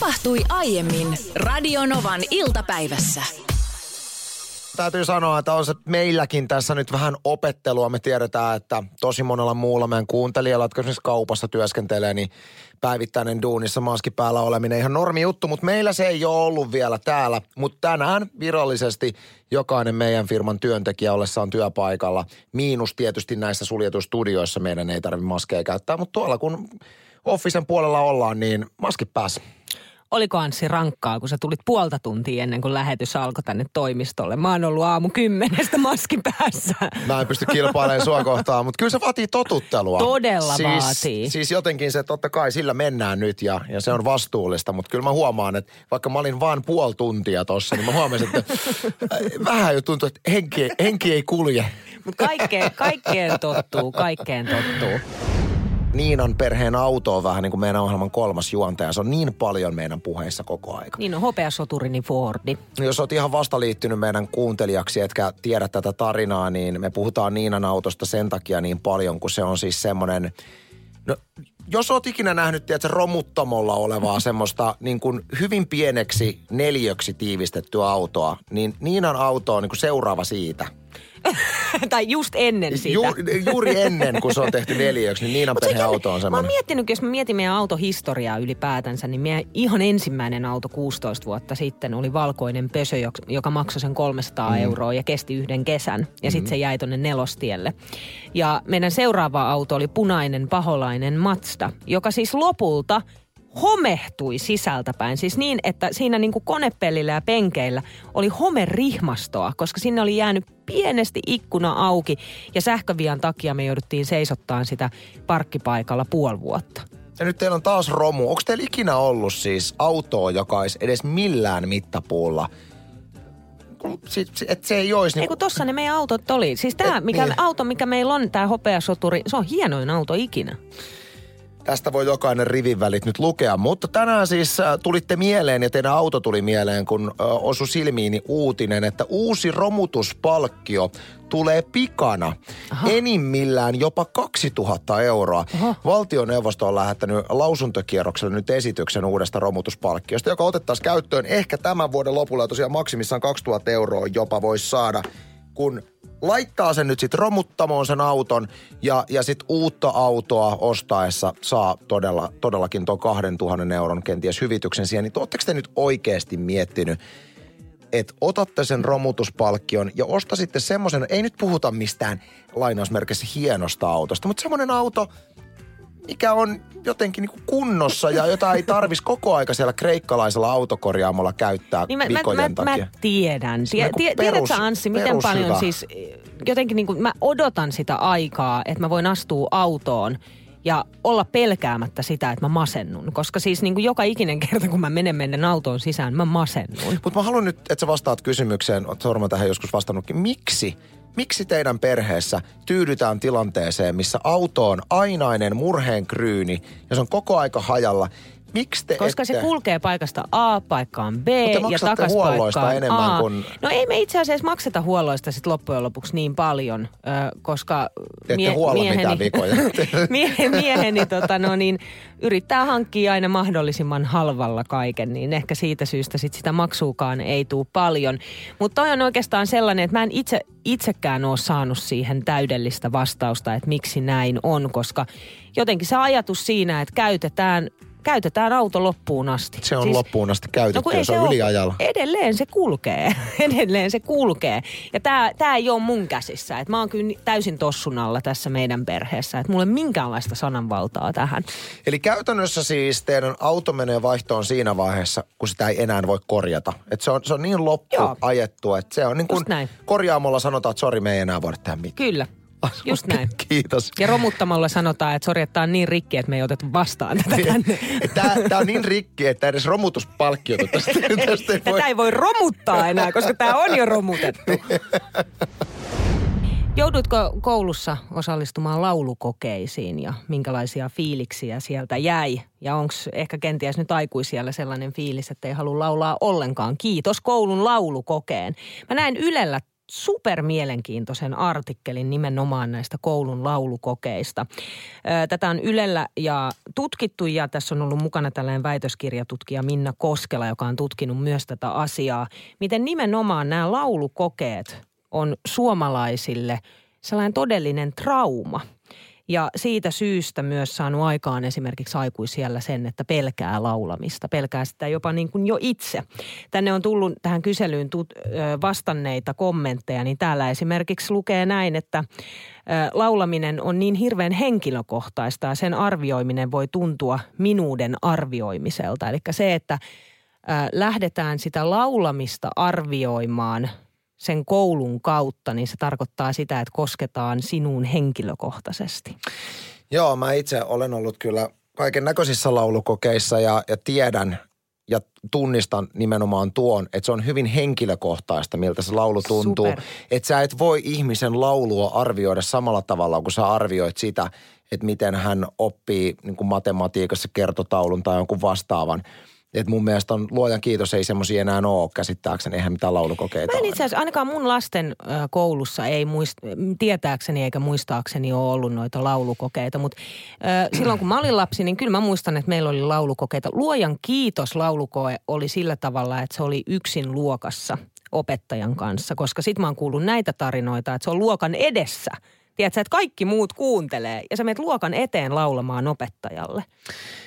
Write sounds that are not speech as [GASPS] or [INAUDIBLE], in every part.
Tapahtui aiemmin Radionovan iltapäivässä. Täytyy sanoa, että on se meilläkin tässä nyt vähän opettelua. Me tiedetään, että tosi monella muulla meidän kuuntelijalla, jotka esimerkiksi kaupassa työskentelee, niin päivittäinen duunissa maski päällä oleminen ihan normi juttu, mutta meillä se ei ole ollut vielä täällä. Mutta tänään virallisesti jokainen meidän firman työntekijä ollessaan työpaikalla, miinus tietysti näissä suljetuissa studioissa meidän ei tarvitse maskeja käyttää, mutta tuolla kun Officen puolella ollaan, niin maski päässä. Oliko Anssi rankkaa, kun sä tulit puolta tuntia ennen kuin lähetys alkoi tänne toimistolle? Mä oon ollut aamu kymmenestä maski päässä. Mä en pysty kilpailemaan sua kohtaan, mutta kyllä se vaatii totuttelua. Todella siis, vaatii. Siis jotenkin se totta kai sillä mennään nyt ja, ja se on vastuullista, mutta kyllä mä huomaan, että vaikka mä olin vain puoli tuntia tossa, niin mä huomasin, että äh, vähän jo tuntuu, että henki, henki ei kulje. Mutta kaikkeen, kaikkeen tottuu, kaikkeen tottuu. Niinan perheen auto on vähän niin kuin meidän ohjelman kolmas juontaja. Se on niin paljon meidän puheissa koko aika. Niin on hopeasoturini Fordi. Jos olet ihan vasta liittynyt meidän kuuntelijaksi, etkä tiedä tätä tarinaa, niin me puhutaan Niinan autosta sen takia niin paljon, kun se on siis semmoinen... No, jos oot ikinä nähnyt, tiedätkö, romuttamolla olevaa semmoista niin kuin hyvin pieneksi neljöksi tiivistettyä autoa, niin Niinan auto on niin kuin seuraava siitä [LAUGHS] – [LAUGHS] tai just ennen sitä. Ju, juuri ennen, kun se on tehty [LAUGHS] neljäksi, niin Niinan perheen auto on semmoinen. Mä oon miettinyt, jos mä mietin meidän autohistoriaa ylipäätänsä, niin meidän ihan ensimmäinen auto 16 vuotta sitten oli valkoinen Pösö, joka maksoi sen 300 mm. euroa ja kesti yhden kesän. Ja mm. sitten se jäi tonne nelostielle. Ja meidän seuraava auto oli punainen paholainen Mazda, joka siis lopulta – homehtui sisältäpäin. Siis niin, että siinä niin kuin konepellillä ja penkeillä oli homerihmastoa, koska sinne oli jäänyt pienesti ikkuna auki ja sähkövian takia me jouduttiin seisottaan sitä parkkipaikalla puoli vuotta. Ja nyt teillä on taas romu. Onko teillä ikinä ollut siis autoa, joka olisi edes millään mittapuulla että se ei olisi... Niin... Ei kun tossa ne meidän autot oli. Siis tämä mikä, niin. auto, mikä meillä on, tämä hopeasoturi, se on hienoin auto ikinä. Tästä voi jokainen rivin välit nyt lukea. Mutta tänään siis äh, tulitte mieleen ja teidän auto tuli mieleen, kun äh, osu silmiini uutinen, että uusi romutuspalkkio tulee pikana. Aha. Enimmillään jopa 2000 euroa. Aha. Valtioneuvosto on lähettänyt lausuntokierrokselle nyt esityksen uudesta romutuspalkkiosta, joka otettaisiin käyttöön ehkä tämän vuoden lopulla. Ja tosiaan maksimissaan 2000 euroa jopa voisi saada, kun laittaa sen nyt sitten romuttamoon sen auton ja, ja sitten uutta autoa ostaessa saa todella, todellakin tuon 2000 euron kenties hyvityksen siihen. Niin ootteko te nyt oikeasti miettinyt, että otatte sen romutuspalkkion ja ostasitte semmoisen, ei nyt puhuta mistään lainausmerkissä hienosta autosta, mutta semmoinen auto – mikä on jotenkin niin kunnossa ja jota ei tarvis koko aika siellä kreikkalaisella autokorjaamolla käyttää niin mä, vikojen mä, takia. Mä tiedän. Tie, tie, perus, tiedätkö Anssi, miten paljon hyvä. siis jotenkin niin kuin, mä odotan sitä aikaa, että mä voin astua autoon ja olla pelkäämättä sitä, että mä masennun. Koska siis niin kuin joka ikinen kerta, kun mä menen menen autoon sisään, mä masennun. Mutta mä haluan nyt, että sä vastaat kysymykseen, oot Sorma tähän joskus vastannutkin. Miksi Miksi teidän perheessä tyydytään tilanteeseen, missä auto on ainainen murheenkryyni ja se on koko aika hajalla Miksi te Koska ette... se kulkee paikasta A paikkaan B ja takas paikkaan enemmän A. Kuin... No ei me itse asiassa makseta huolloista sit loppujen lopuksi niin paljon, koska mie- mieheni, [LAUGHS] mie- mieheni tota, no niin, yrittää hankkia aina mahdollisimman halvalla kaiken, niin ehkä siitä syystä sit sitä maksuukaan ei tule paljon. Mutta toi on oikeastaan sellainen, että mä en itse, itsekään ole saanut siihen täydellistä vastausta, että miksi näin on, koska jotenkin se ajatus siinä, että käytetään käytetään auto loppuun asti. Se on siis, loppuun asti käytetty, no se, se on yliajalla. Edelleen se kulkee. [LAUGHS] edelleen se kulkee. Ja tämä tää ei ole mun käsissä. Et mä oon kyllä täysin tossun alla tässä meidän perheessä. Että mulla ei minkäänlaista sananvaltaa tähän. Eli käytännössä siis teidän auto menee vaihtoon siinä vaiheessa, kun sitä ei enää voi korjata. Et se, on, se on niin loppu Joo. ajettu, että se on niin kuin korjaamolla sanotaan, että sori, me ei enää voida tehdä mitään. Kyllä. Just näin. Kiitos. Ja romuttamalla sanotaan, että sori, että on niin rikki, että me ei otettu vastaan tätä tänne. Tämä on niin rikki, että edes romutuspalkkiota tästä, [LAUGHS] tästä ei voi... Tätä ei voi romuttaa enää, koska tämä on jo romutettu. [LAUGHS] Joudutko koulussa osallistumaan laulukokeisiin ja minkälaisia fiiliksiä sieltä jäi? Ja onko ehkä kenties nyt aikuisilla sellainen fiilis, että ei halua laulaa ollenkaan? Kiitos koulun laulukokeen. Mä näin Ylellä super mielenkiintoisen artikkelin nimenomaan näistä koulun laulukokeista. Tätä on Ylellä ja tutkittu ja tässä on ollut mukana tällainen väitöskirjatutkija Minna Koskela, joka on tutkinut myös tätä asiaa. Miten nimenomaan nämä laulukokeet on suomalaisille sellainen todellinen trauma – ja siitä syystä myös saanut aikaan esimerkiksi aikuisiellä sen, että pelkää laulamista, pelkää sitä jopa niin kuin jo itse. Tänne on tullut tähän kyselyyn tut, vastanneita kommentteja, niin täällä esimerkiksi lukee näin, että laulaminen on niin hirveän henkilökohtaista ja sen arvioiminen voi tuntua minuuden arvioimiselta. Eli se, että lähdetään sitä laulamista arvioimaan – sen koulun kautta, niin se tarkoittaa sitä, että kosketaan sinuun henkilökohtaisesti. Joo, mä itse olen ollut kyllä kaiken näköisissä laulukokeissa ja, ja tiedän ja tunnistan nimenomaan tuon, että se on hyvin henkilökohtaista, miltä se laulu tuntuu. Super. Että sä et voi ihmisen laulua arvioida samalla tavalla, kun sä arvioit sitä, että miten hän oppii niin kuin matematiikassa kertotaulun tai jonkun vastaavan – et mun mielestä on, luojan kiitos, ei semmoisia enää ole käsittääkseni, eihän mitään laulukokeita Mä en itse asiassa, ainakaan mun lasten koulussa ei muist, tietääkseni eikä muistaakseni ole ollut noita laulukokeita, mutta silloin kun mä olin lapsi, niin kyllä mä muistan, että meillä oli laulukokeita. Luojan kiitos laulukoe oli sillä tavalla, että se oli yksin luokassa opettajan kanssa, koska sit mä oon kuullut näitä tarinoita, että se on luokan edessä – Tiedätkö, että kaikki muut kuuntelee ja sä menet luokan eteen laulamaan opettajalle.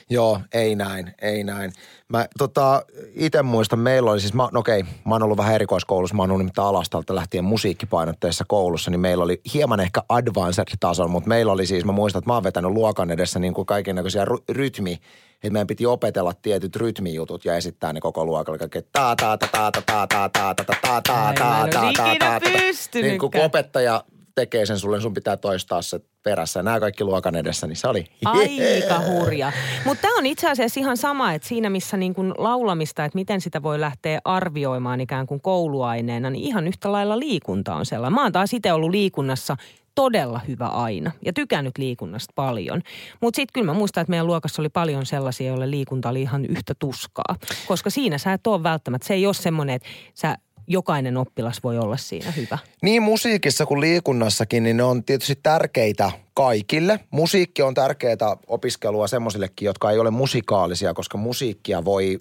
Joo, ei näin, ei näin. Mä tota, itse muistan, meillä oli siis, mä, no okei, mä oon ollut vähän erikoiskoulussa, mä oon ollut nimittäin alastalta lähtien musiikkipainotteessa koulussa, niin meillä oli hieman ehkä advanced tason, mutta meillä oli siis, mä muistan, että mä oon vetänyt luokan edessä niin kuin kaiken näköisiä rytmi, että meidän piti opetella tietyt rytmijutut ja esittää ne koko luokalle. Kaikki ta ta ta ta ta ta ta ta ta ta ta ta ta ta ta ta Niin kuin opettaja tekee sen sulle, sun pitää toistaa se perässä. Nämä kaikki luokan edessä, niin se oli Aika [LAUGHS] hurja. Mutta tämä on itse asiassa ihan sama, että siinä missä niin kun laulamista, että miten sitä voi lähteä arvioimaan ikään kuin kouluaineena, niin ihan yhtä lailla liikunta on sellainen. Mä oon taas itse ollut liikunnassa todella hyvä aina ja tykännyt liikunnasta paljon. Mutta sitten kyllä mä muistan, että meidän luokassa oli paljon sellaisia, joille liikunta oli ihan yhtä tuskaa. Koska siinä sä et ole välttämättä, se ei ole semmoinen, että sä jokainen oppilas voi olla siinä hyvä. Niin musiikissa kuin liikunnassakin, niin ne on tietysti tärkeitä kaikille. Musiikki on tärkeää opiskelua semmoisillekin, jotka ei ole musikaalisia, koska musiikkia voi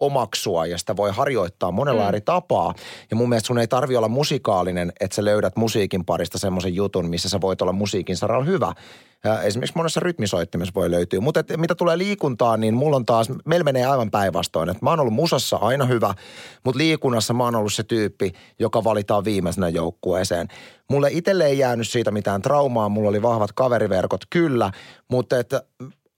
omaksua ja sitä voi harjoittaa monella mm. eri tapaa. Ja mun mielestä sun ei tarvi olla musikaalinen, että sä löydät musiikin parista semmoisen jutun, missä sä voit olla musiikin saralla hyvä. Ja esimerkiksi monessa rytmisoittimessa voi löytyä. Mutta mitä tulee liikuntaan, niin mulla on taas, meillä menee aivan päinvastoin. Että mä oon ollut musassa aina hyvä, mutta liikunnassa mä oon ollut se tyyppi, joka valitaan viimeisenä joukkueeseen. Mulle itselle ei jäänyt siitä mitään traumaa, mulla oli vahvat kaveriverkot kyllä, mutta että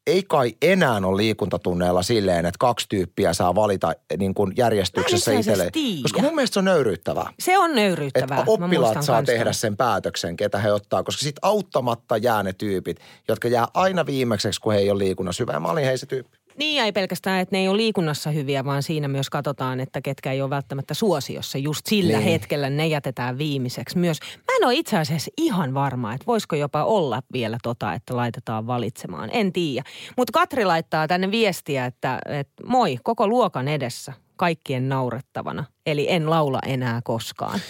ei kai enää ole liikuntatunneilla silleen, että kaksi tyyppiä saa valita niin kuin järjestyksessä itselleen. Koska mun mielestä se on nöyryyttävää. Se on nöyryyttävää. Että oppilaat saa tehdä sen päätöksen, ketä he ottaa, koska sitten auttamatta jää ne tyypit, jotka jää aina viimeiseksi, kun he ei ole liikunnassa hyvä. Mä olin hei se tyyppi. Niin ei pelkästään, että ne ei ole liikunnassa hyviä, vaan siinä myös katsotaan, että ketkä ei ole välttämättä suosiossa. Just sillä niin. hetkellä ne jätetään viimeiseksi myös. Mä en ole itse asiassa ihan varma, että voisiko jopa olla vielä tota, että laitetaan valitsemaan. En tiedä. Mutta Katri laittaa tänne viestiä, että, että moi, koko luokan edessä, kaikkien naurettavana. Eli en laula enää koskaan.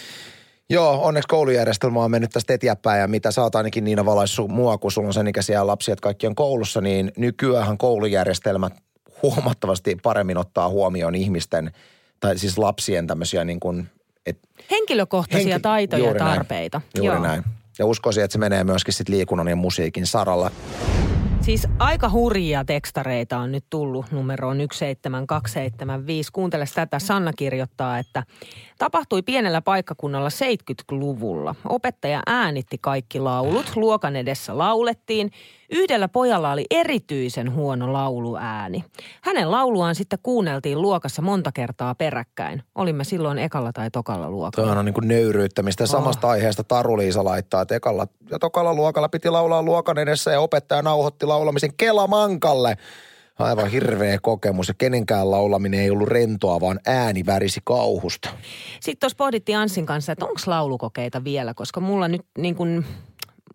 Joo, onneksi koulujärjestelmä on mennyt tästä eteenpäin ja mitä sä oot ainakin Niina valaissu mua, kun sulla on sen ikäisiä lapsia, että kaikki on koulussa, niin nykyään koulujärjestelmät huomattavasti paremmin ottaa huomioon ihmisten tai siis lapsien tämmöisiä niin kuin, et, Henkilökohtaisia henki, taitoja ja tarpeita. Näin, juuri Joo. näin. Ja uskoisin, että se menee myöskin sit liikunnan ja musiikin saralla. Siis aika hurjia tekstareita on nyt tullut numeroon 17275. Kuuntele tätä. Sanna kirjoittaa, että tapahtui pienellä paikkakunnalla 70-luvulla. Opettaja äänitti kaikki laulut. Luokan edessä laulettiin. Yhdellä pojalla oli erityisen huono lauluääni. Hänen lauluaan sitten kuunneltiin luokassa monta kertaa peräkkäin. Olimme silloin ekalla tai tokalla luokalla. Tämä on niin kuin nöyryyttämistä. Oh. Samasta aiheesta Taru-Liisa laittaa, että ekalla ja tokalla luokalla piti laulaa luokan edessä ja opettaja nauhoitti laulamisen Kelamankalle. Aivan hirveä kokemus ja kenenkään laulaminen ei ollut rentoa, vaan ääni värisi kauhusta. Sitten tuossa pohdittiin Anssin kanssa, että onko laulukokeita vielä, koska mulla nyt niin kuin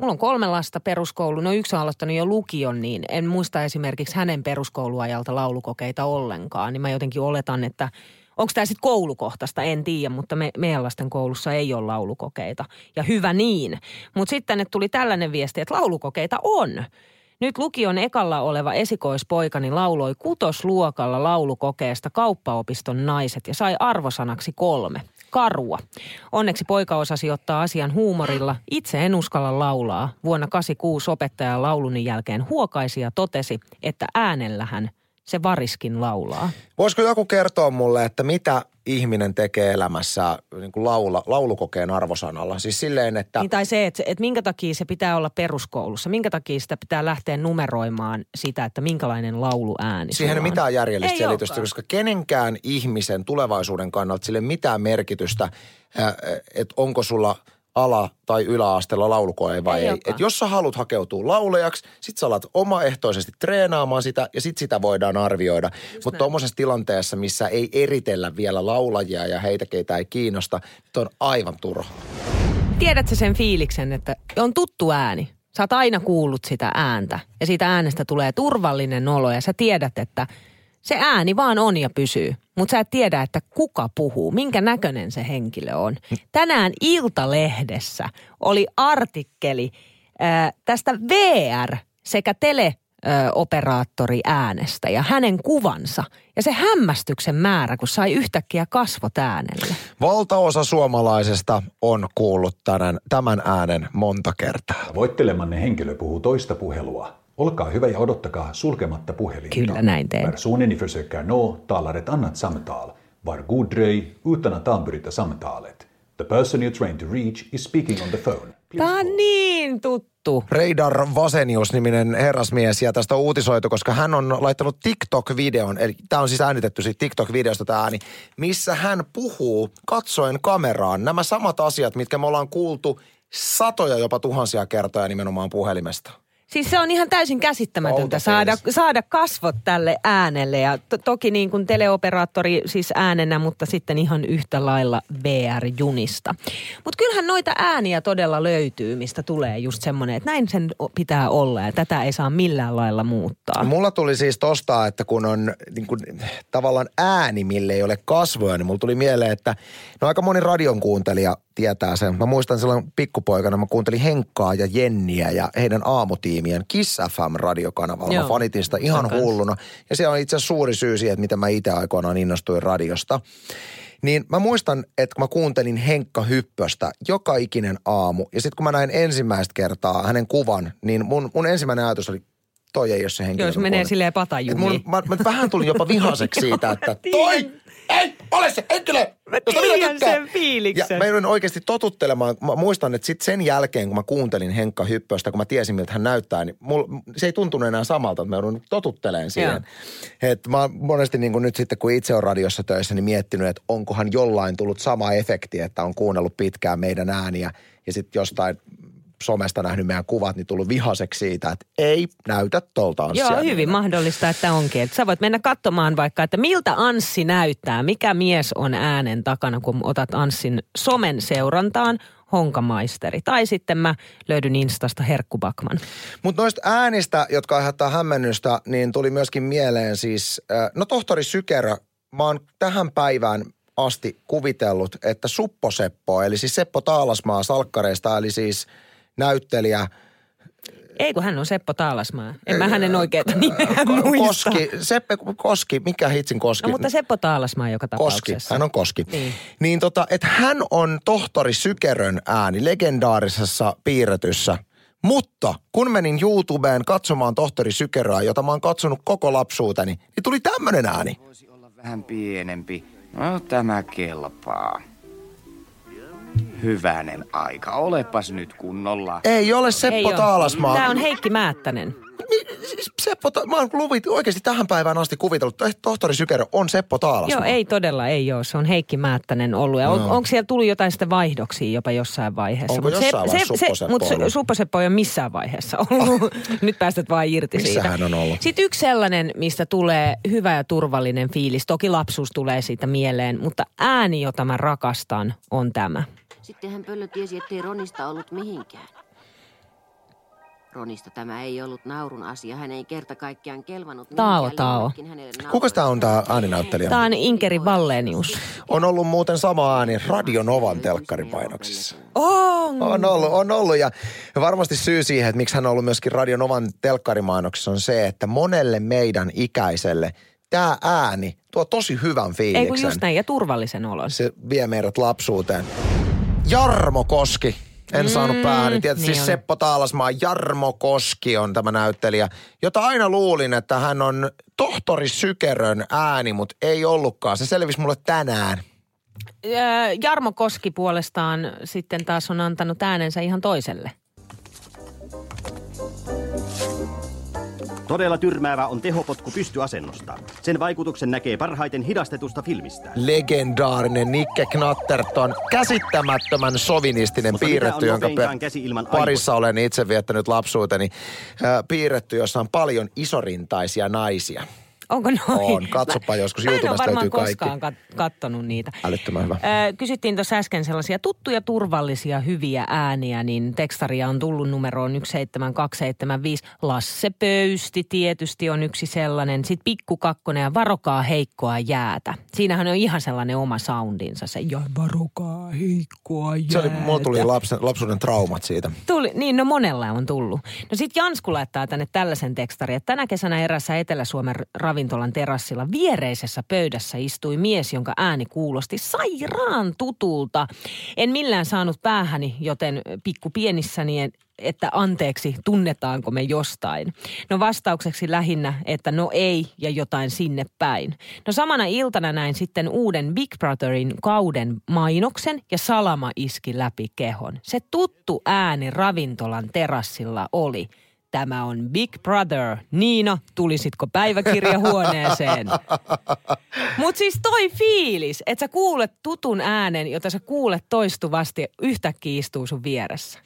mulla on kolme lasta peruskoulu, no yksi on aloittanut jo lukion, niin en muista esimerkiksi hänen peruskouluajalta laulukokeita ollenkaan. Niin mä jotenkin oletan, että Onko tämä sitten koulukohtaista, en tiedä, mutta me, meidän lasten koulussa ei ole laulukokeita. Ja hyvä niin. Mutta sitten tänne tuli tällainen viesti, että laulukokeita on. Nyt lukion ekalla oleva esikoispoikani lauloi kutosluokalla laulukokeesta kauppaopiston naiset ja sai arvosanaksi kolme. Karua. Onneksi poika osasi ottaa asian huumorilla. Itse en uskalla laulaa. Vuonna 86 opettaja laulun jälkeen huokaisi ja totesi, että äänellähän se variskin laulaa. Voisiko joku kertoa mulle, että mitä ihminen tekee elämässä niin kuin laula, laulukokeen arvosanalla? Siis silleen, että... Niin tai se, että, että minkä takia se pitää olla peruskoulussa, minkä takia sitä pitää lähteä numeroimaan sitä, että minkälainen lauluääni Siihen ei mitään järjellistä Ei selitystä, olekaan. koska kenenkään ihmisen tulevaisuuden kannalta sille mitään merkitystä, ää, että onko sulla ala- tai yläasteella laulukoe vai Ei ei. Et jos sä haluat hakeutua laulajaksi, sit sä alat omaehtoisesti treenaamaan sitä ja sit sitä voidaan arvioida. Mutta tuommoisessa tilanteessa, missä ei eritellä vielä laulajia ja heitä, keitä ei kiinnosta, nyt on aivan turha. Tiedätkö sen fiiliksen, että on tuttu ääni? Sä oot aina kuullut sitä ääntä ja siitä äänestä tulee turvallinen olo ja sä tiedät, että se ääni vaan on ja pysyy. Mutta sä et tiedä, että kuka puhuu, minkä näköinen se henkilö on. Tänään Iltalehdessä oli artikkeli ää, tästä VR sekä tele operaattori äänestä ja hänen kuvansa ja se hämmästyksen määrä, kun sai yhtäkkiä kasvot äänelle. Valtaosa suomalaisesta on kuullut tämän, tämän äänen monta kertaa. Tavoittelemanne henkilö puhuu toista puhelua. Olkaa hyvä ja odottakaa sulkematta puhelinta. Kyllä näin teen. Personen försöker nå talar ett annat samtal. Var god dröj utan att avbryta samtalet. The person you're trying to reach is speaking on the phone. Tämä on niin tuttu. Reidar Vasenius-niminen herrasmies ja tästä on uutisoitu, koska hän on laittanut TikTok-videon, eli tämä on siis äänitetty siitä TikTok-videosta tämä ääni, missä hän puhuu katsoen kameraan nämä samat asiat, mitkä me ollaan kuultu satoja jopa tuhansia kertoja nimenomaan puhelimesta. Siis se on ihan täysin käsittämätöntä saada, saada kasvot tälle äänelle. Ja to, toki niin kuin teleoperaattori siis äänenä, mutta sitten ihan yhtä lailla VR-junista. Mutta kyllähän noita ääniä todella löytyy, mistä tulee just semmoinen, että näin sen pitää olla ja tätä ei saa millään lailla muuttaa. Mulla tuli siis tosta, että kun on niin kuin, tavallaan ääni, mille ei ole kasvoja, niin mulla tuli mieleen, että no aika moni radion kuuntelija tietää sen. Mä muistan silloin pikkupoikana, mä kuuntelin Henkkaa ja Jenniä ja heidän aamutiimien Kiss FM-radiokanavalla. Mä Joo. fanitin sitä ihan Sen kanssa. hulluna. Ja se on itse asiassa suuri syy siihen, että miten mä itse aikoinaan innostuin radiosta. Niin mä muistan, että mä kuuntelin Henkka Hyppöstä joka ikinen aamu, ja sitten kun mä näin ensimmäistä kertaa hänen kuvan, niin mun, mun ensimmäinen ajatus oli, toi ei ole se henkilö. Jos menee silleen patajumiin. mun, mä, mä, vähän tulin jopa vihaseksi siitä, että [LAUGHS] toi ei ole se henkilö, Mä josta minä tiedän sen fiiliksen. Ja mä joudun oikeasti totuttelemaan. Mä muistan, että sitten sen jälkeen, kun mä kuuntelin Henkka Hyppöstä, kun mä tiesin, miltä hän näyttää, niin mul, se ei tuntunut enää samalta, että mä joudun totuttelemaan siihen. Et mä oon monesti niin kuin nyt sitten, kun itse on radiossa töissä, niin miettinyt, että onkohan jollain tullut sama efekti, että on kuunnellut pitkään meidän ääniä ja sitten jostain somesta nähnyt meidän kuvat, niin tullut vihaseksi siitä, että ei näytä tolta Anssia. Joo, hyvin mahdollista, että onkin. Että sä voit mennä katsomaan vaikka, että miltä Anssi näyttää, mikä mies on äänen takana, kun otat Anssin somen seurantaan, Honkamaisteri. Tai sitten mä löydyn Instasta Herkku Bakman. Mutta noista äänistä, jotka aiheuttaa hämmennystä, niin tuli myöskin mieleen siis, äh, no tohtori Sykerö, mä oon tähän päivään asti kuvitellut, että Suppo Seppo, eli siis Seppo Taalasmaa salkkareista, eli siis näyttelijä Ei kun hän on Seppo Taalasmaa. En mä hänen oikeita nimeä muista. Koski, Seppe Koski, mikä hitsin Koski? No mutta Seppo Taalasmaa joka Koski, tapauksessa. hän on Koski. Niin. Niin tota, että hän on tohtori Sykerön ääni legendaarisessa piirretyssä. Mutta kun menin YouTubeen katsomaan tohtori Sykeröä, jota mä oon katsonut koko lapsuuteni, niin tuli tämmönen ääni. Voisi olla vähän pienempi. No tämä kelpaa. Hyvänen aika, olepas nyt kunnolla. Ei ole Seppo Ei. Taalasmaa. Tämä on Heikki Määttänen. Seppo, Ta- mä oon luvit, oikeasti tähän päivään asti kuvitellut, että tohtori Sykerö on Seppo Taalasmaa. Joo, ei todella, ei ole. Se on Heikki Määttänen ollut. Ja on, onko siellä tullut jotain sitten vaihdoksia jopa jossain vaiheessa? Onko Mut jossain vaiheessa Suppo-Seppo Mutta ollut? Supposeppo ei ole missään vaiheessa [LAUGHS] ollut. Nyt päästät vaan irti Missä siitä. hän on ollut? Sitten yksi sellainen, mistä tulee hyvä ja turvallinen fiilis. Toki lapsuus tulee siitä mieleen, mutta ääni, jota mä rakastan, on tämä. Sitten hän pöllö tiesi, ettei Ronista ollut mihinkään. Ronista tämä ei ollut naurun asia. Hän ei kerta kaikkiaan kelvannut. Tao, Tao. Kuka tämä on tämä ääninäyttelijä? Tämä on Inkeri Vallenius. On ollut muuten sama ääni Radio Novan telkkaripainoksissa. On! On ollut, on ollut ja varmasti syy siihen, että miksi hän on ollut myöskin Radio Novan telkkarimainoksissa on se, että monelle meidän ikäiselle tämä ääni tuo tosi hyvän Ei fiiliksen. kun just näin, ja turvallisen olon. Se vie meidät lapsuuteen. Jarmo Koski. En mm, saanut päähän. Tietysti niin siis oli. Seppo Taalasmaa, Jarmo Koski on tämä näyttelijä, jota aina luulin, että hän on tohtori Sykerön ääni, mutta ei ollutkaan. Se selvisi mulle tänään. Öö, Jarmo Koski puolestaan sitten taas on antanut äänensä ihan toiselle. Todella tyrmäävä on tehopotku pystyasennosta. Sen vaikutuksen näkee parhaiten hidastetusta filmistä. Legendaarinen Nikke Knatterton, käsittämättömän sovinistinen piirretty, on jonka käsi ilman parissa olen itse viettänyt lapsuuteni. Äh, piirretty, jossa on paljon isorintaisia naisia. Onko noin? On. Katsopa joskus. Mä en ole YouTubesta varmaan löytyy kaikki. koskaan kat- kattonut niitä. Älyttömän hyvä. Ö, kysyttiin tuossa äsken sellaisia tuttuja, turvallisia, hyviä ääniä, niin tekstaria on tullut numeroon 17275. Lasse Pöysti tietysti on yksi sellainen. Sitten Pikku Kakkonen ja Varokaa heikkoa jäätä. Siinähän on ihan sellainen oma soundinsa se. Ja varokaa heikkoa jäätä. Se oli, mulla tuli lapsen, lapsuuden traumat siitä. Tuli, niin no monella on tullut. No sit Jansku laittaa tänne tällaisen tekstarin, että tänä kesänä erässä Etelä-Suomen ravintolan terassilla viereisessä pöydässä istui mies, jonka ääni kuulosti sairaan tutulta. En millään saanut päähäni, joten pikku pienissäni en- että anteeksi, tunnetaanko me jostain? No vastaukseksi lähinnä, että no ei ja jotain sinne päin. No samana iltana näin sitten uuden Big Brotherin kauden mainoksen ja salama iski läpi kehon. Se tuttu ääni ravintolan terassilla oli. Tämä on Big Brother. Niina, tulisitko päiväkirjahuoneeseen? [LAUGHS] Mutta siis toi fiilis, että sä kuulet tutun äänen, jota sä kuulet toistuvasti, yhtäkkiä istuu sun vieressä.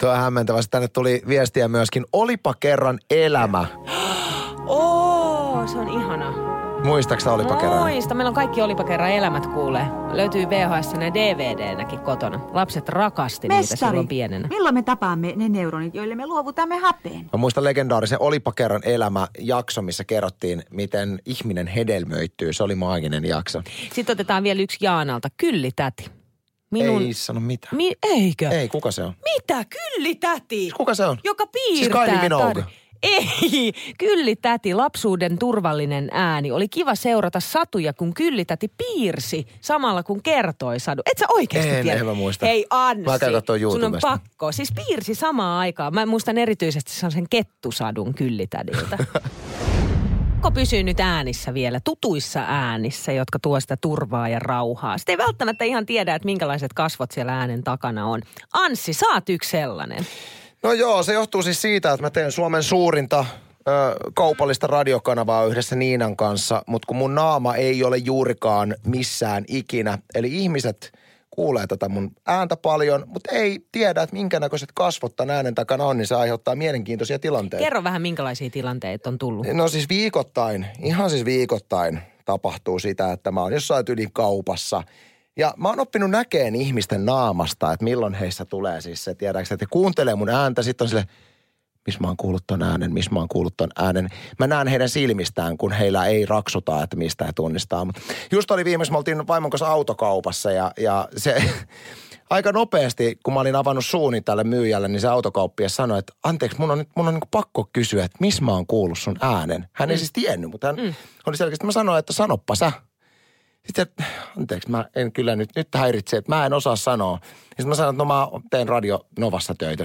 Tuo on hämmentävästi. Tänne tuli viestiä myöskin. Olipa kerran elämä. [GASPS] Oo, se on ihana. Muistaaksä olipa kerran? Muista, meillä on kaikki olipa kerran elämät kuulee. Löytyy VHS ja DVD-näkin kotona. Lapset rakasti niitä Mestari, silloin pienenä. milloin me tapaamme ne neuronit, joille me luovutamme hapeen? Mä muistan legendaarisen Olipa kerran elämä jakso, missä kerrottiin, miten ihminen hedelmöittyy. Se oli maaginen jakso. Sitten otetaan vielä yksi Jaanalta. Kyllitäti. Minun... Ei sano mitään. Mi- eikö? Ei, kuka se on? Mitä? Kyllitäti? Kuka se on? Joka Siis piirtää. Kylie Minogue. tar- Ei, kyllitäti, lapsuuden turvallinen ääni. Oli kiva seurata satuja, kun kyllitäti piirsi samalla kun kertoi sadu. Et sä oikeasti En, tiedä? en mä muista. Hei Anssi, Mä sun on pakko. Siis piirsi samaan aikaan. Mä muistan erityisesti sen kettusadun kyllitädiltä. [LAUGHS] Pakko pysyy nyt äänissä vielä, tutuissa äänissä, jotka tuo sitä turvaa ja rauhaa. Sitten ei välttämättä ihan tiedä, että minkälaiset kasvot siellä äänen takana on. Anssi, oot yksi sellainen. No joo, se johtuu siis siitä, että mä teen Suomen suurinta ö, kaupallista radiokanavaa yhdessä Niinan kanssa, mutta kun mun naama ei ole juurikaan missään ikinä. Eli ihmiset kuulee tätä mun ääntä paljon, mutta ei tiedä, että minkä näköiset kasvot tämän äänen takana on, niin se aiheuttaa mielenkiintoisia tilanteita. Kerro vähän, minkälaisia tilanteita on tullut. No siis viikoittain, ihan siis viikoittain tapahtuu sitä, että mä oon jossain yli kaupassa. Ja mä oon oppinut näkeen ihmisten naamasta, että milloin heissä tulee siis se, tiedätkö, että kuuntelee mun ääntä, sitten on sille, missä mä oon kuullut ton äänen, missä mä oon kuullut ton äänen. Mä näen heidän silmistään, kun heillä ei raksuta, että mistä he tunnistaa. Mutta just oli viimeis, me oltiin vaimon kanssa autokaupassa ja, ja se [LAUGHS] aika nopeasti, kun mä olin avannut suuni tälle myyjälle, niin se autokauppias sanoi, että anteeksi, mun on, nyt- mun on niin pakko kysyä, että missä mä oon kuullut sun äänen. Hän ei siis tiennyt, mutta hän oli selkeästi, mä sanoin, että sanoppa sä. Sitten, anteeksi, mä en kyllä nyt, nyt häiritse, että mä en osaa sanoa. Sitten mä sanoin, että no mä teen Radio Novassa töitä.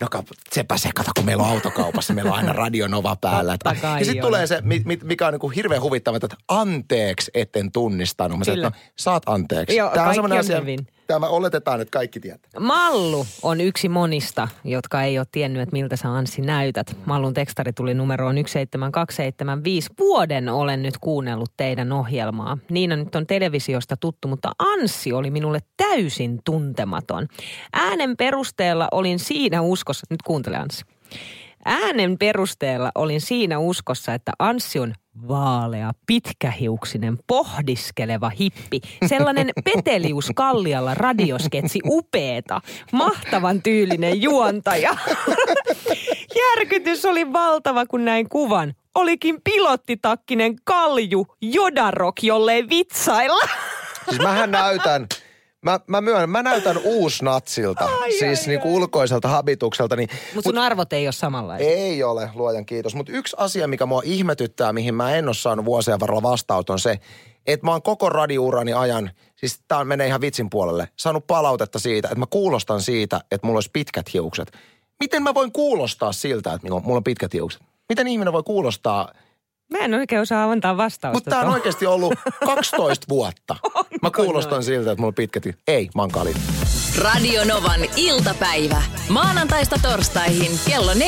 No sepä se, kato, kun meillä on autokaupassa, meillä on aina Radio Nova päällä. Ja sitten tulee se, mi- mi- mikä on niin kuin hirveän huvittava, että anteeksi etten tunnistanut. Mä sanoin, että no, saat anteeksi. Joo, Tämä on semmoinen asia, hyvin. Tämä oletetaan, että kaikki tietää. Mallu on yksi monista, jotka ei ole tiennyt, että miltä sä Anssi näytät. Mallun tekstari tuli numeroon 17275. Vuoden olen nyt kuunnellut teidän ohjelmaa. Niina nyt on televisiosta tuttu, mutta Anssi oli minulle täysin tuntematon. Äänen perusteella olin siinä uskossa, nyt kuuntele Anssi. Äänen perusteella olin siinä uskossa, että Anssi on vaalea, pitkähiuksinen, pohdiskeleva hippi. Sellainen [LAUGHS] Petelius Kallialla radiosketsi upeeta, mahtavan tyylinen juontaja. [LAUGHS] Järkytys oli valtava, kun näin kuvan. Olikin pilottitakkinen kalju Jodarok, jollei vitsailla. Siis mähän näytän, mä, mä myönnän, mä näytän uusnatsilta, ai, siis ai, niinku ai. ulkoiselta habitukselta. Niin, Mutta sun mut, arvot ei ole samanlaisia. Ei ole, luojan kiitos. Mutta yksi asia, mikä mua ihmetyttää, mihin mä en ole saanut vuosien varrella vastausta, on se, että mä oon koko radiurani ajan, siis tää menee ihan vitsin puolelle, saanut palautetta siitä, että mä kuulostan siitä, että mulla olisi pitkät hiukset. Miten mä voin kuulostaa siltä, että mulla on pitkät hiukset? Miten ihminen voi kuulostaa Mä en oikein osaa antaa vastausta. Mutta tämä on oikeasti ollut [LAUGHS] 12 vuotta. Mä kuulostan noin? siltä, että mulla on pitkät... Ei, mä oon kalin. Radio Novan iltapäivä. Maanantaista torstaihin kello 14.18.